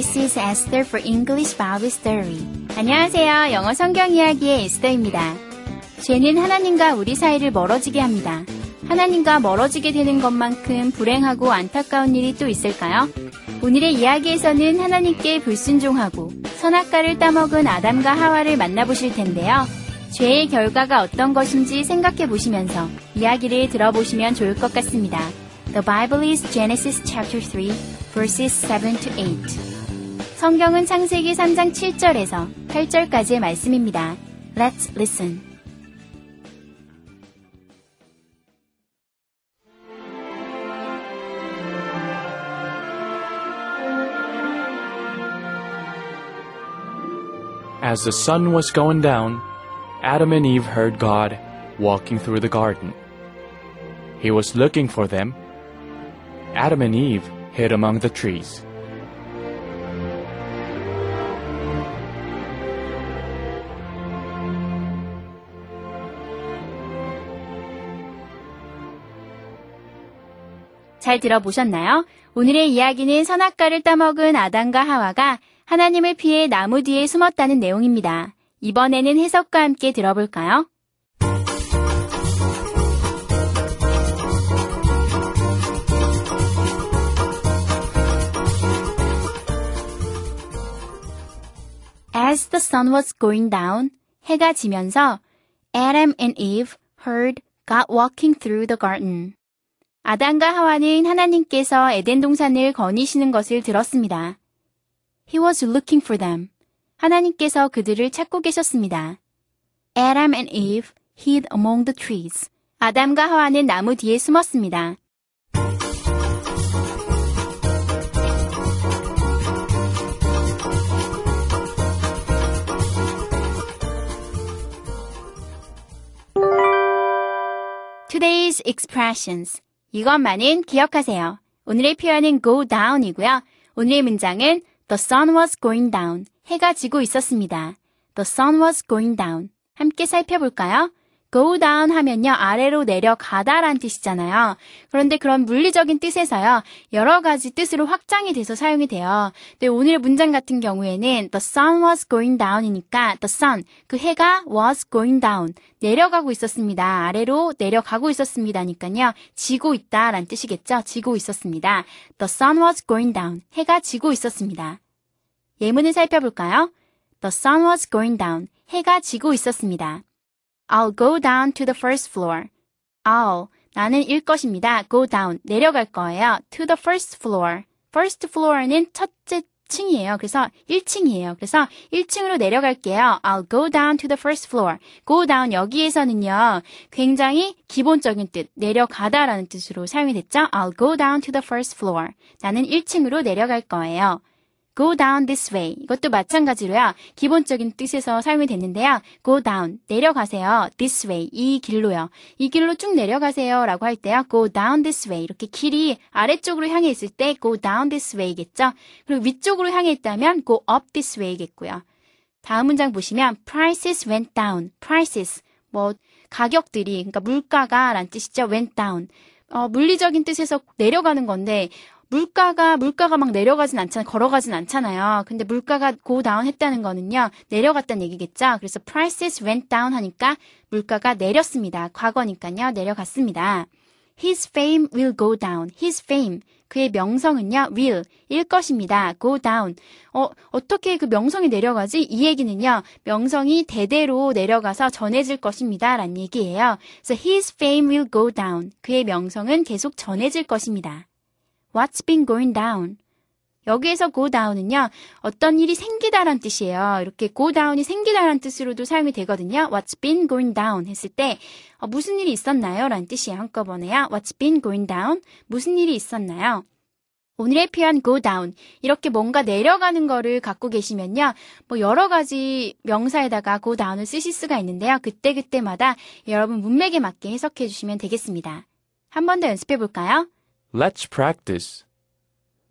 This is Esther for English Bible Story. 안녕하세요. 영어 성경 이야기의 에스더입니다. 죄는 하나님과 우리 사이를 멀어지게 합니다. 하나님과 멀어지게 되는 것만큼 불행하고 안타까운 일이 또 있을까요? 오늘의 이야기에서는 하나님께 불순종하고 선악과를 따먹은 아담과 하와를 만나보실 텐데요. 죄의 결과가 어떤 것인지 생각해 보시면서 이야기를 들어보시면 좋을 것 같습니다. The Bible is Genesis chapter 3, verses 7 to 8. 성경은 창세기 3장 7절에서 8절까지의 말씀입니다. Let's listen. As the sun was going down, Adam and Eve heard God walking through the garden. He was looking for them. Adam and Eve hid among the trees. 잘 들어보셨나요? 오늘의 이야기는 선악과를 따먹은 아담과 하와가 하나님을 피해 나무 뒤에 숨었다는 내용입니다. 이번에는 해석과 함께 들어볼까요? As the sun was going down, 해가 지면서 Adam and Eve heard God walking through the garden. 아담과 하와는 하나님께서 에덴 동산을 거니시는 것을 들었습니다. He was looking for them. 하나님께서 그들을 찾고 계셨습니다. Adam and Eve hid among the trees. 아담과 하와는 나무 뒤에 숨었습니다. Today's expressions. 이것만은 기억하세요. 오늘의 표현은 go down이고요. 오늘의 문장은 The sun was going down. 해가 지고 있었습니다. The sun was going down. 함께 살펴볼까요? Go down 하면요, 아래로 내려가다란 뜻이잖아요. 그런데 그런 물리적인 뜻에서요, 여러 가지 뜻으로 확장이 돼서 사용이 돼요. 근데 오늘의 문장 같은 경우에는 the sun was going down이니까 the sun, 그 해가 was going down, 내려가고 있었습니다. 아래로 내려가고 있었습니다니까요, 지고 있다란 뜻이겠죠? 지고 있었습니다. The sun was going down, 해가 지고 있었습니다. 예문을 살펴볼까요? The sun was going down, 해가 지고 있었습니다. I'll go down to the first floor. I'll 나는 일 것입니다. go down 내려갈 거예요. to the first floor. first floor는 첫째 층이에요. 그래서 1층이에요. 그래서 1층으로 내려갈게요. I'll go down to the first floor. go down 여기에서는요. 굉장히 기본적인 뜻, 내려가다라는 뜻으로 사용이 됐죠. I'll go down to the first floor. 나는 1층으로 내려갈 거예요. Go down this way. 이것도 마찬가지로요. 기본적인 뜻에서 사용이 됐는데요. go down. 내려가세요. this way. 이 길로요. 이 길로 쭉 내려가세요. 라고 할 때요. go down this way. 이렇게 길이 아래쪽으로 향해 있을 때 go down this way겠죠. 그리고 위쪽으로 향해 있다면 go up this way겠고요. 다음 문장 보시면 prices went down. prices. 뭐 가격들이 그러니까 물가가 라는 뜻이죠. went down. 어, 물리적인 뜻에서 내려가는 건데 물가가 물가가 막 내려가진 않잖아요. 걸어가진 않잖아요. 근데 물가가 go down 했다는 거는요. 내려갔다는 얘기겠죠. 그래서 prices went down 하니까 물가가 내렸습니다. 과거니까요. 내려갔습니다. His fame will go down. His fame. 그의 명성은요, will, 일 것입니다. go down. 어, 어떻게 그 명성이 내려가지? 이 얘기는요, 명성이 대대로 내려가서 전해질 것입니다. 라는 얘기예요. 그래서 his fame will go down. 그의 명성은 계속 전해질 것입니다. What's been going down? 여기에서 go down은요, 어떤 일이 생기다란 뜻이에요. 이렇게 go down이 생기다란 뜻으로도 사용이 되거든요. What's been going down 했을 때, 어, 무슨 일이 있었나요? 라는 뜻이에요. 한꺼번에요. What's been going down? 무슨 일이 있었나요? 오늘의 표현 go down. 이렇게 뭔가 내려가는 거를 갖고 계시면요. 뭐 여러 가지 명사에다가 go down을 쓰실 수가 있는데요. 그때그때마다 여러분 문맥에 맞게 해석해 주시면 되겠습니다. 한 번 더 연습해 볼까요? Let's practice.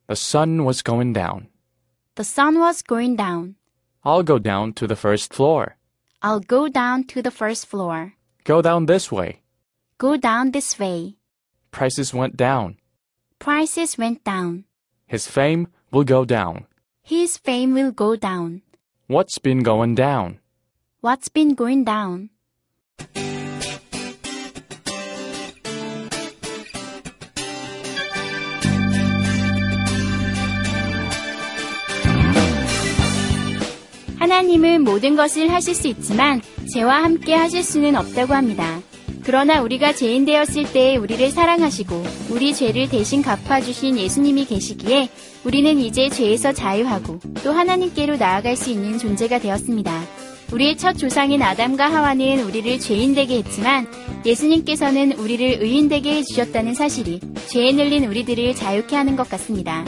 The sun was going down. The sun was going down. I'll go down to the first floor. I'll go down to the first floor. Go down this way. Go down this way. Prices went down. Prices went down. His fame will go down. His fame will go down. What's been going down? What's been going down? 하나님은 모든 것을 하실 수 있지만 죄와 함께 하실 수는 없다고 합니다. 그러나 우리가 죄인 되었을 때 우리를 사랑하시고 우리 죄를 대신 갚아주신 예수님이 계시기에 우리는 이제 죄에서 자유하고 또 하나님께로 나아갈 수 있는 존재가 되었습니다. 우리의 첫 조상인 아담과 하와는 우리를 죄인 되게 했지만 예수님께서는 우리를 의인 되게 해주셨다는 사실이 죄에 눌린 우리들을 자유케 하는 것 같습니다.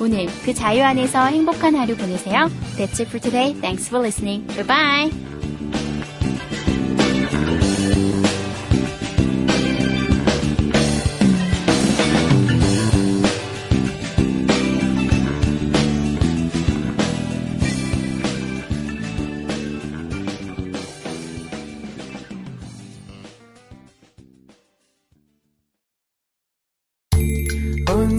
오늘 그 자유 안에서 행복한 하루 보내세요. That's it for today. Thanks for listening. Goodbye.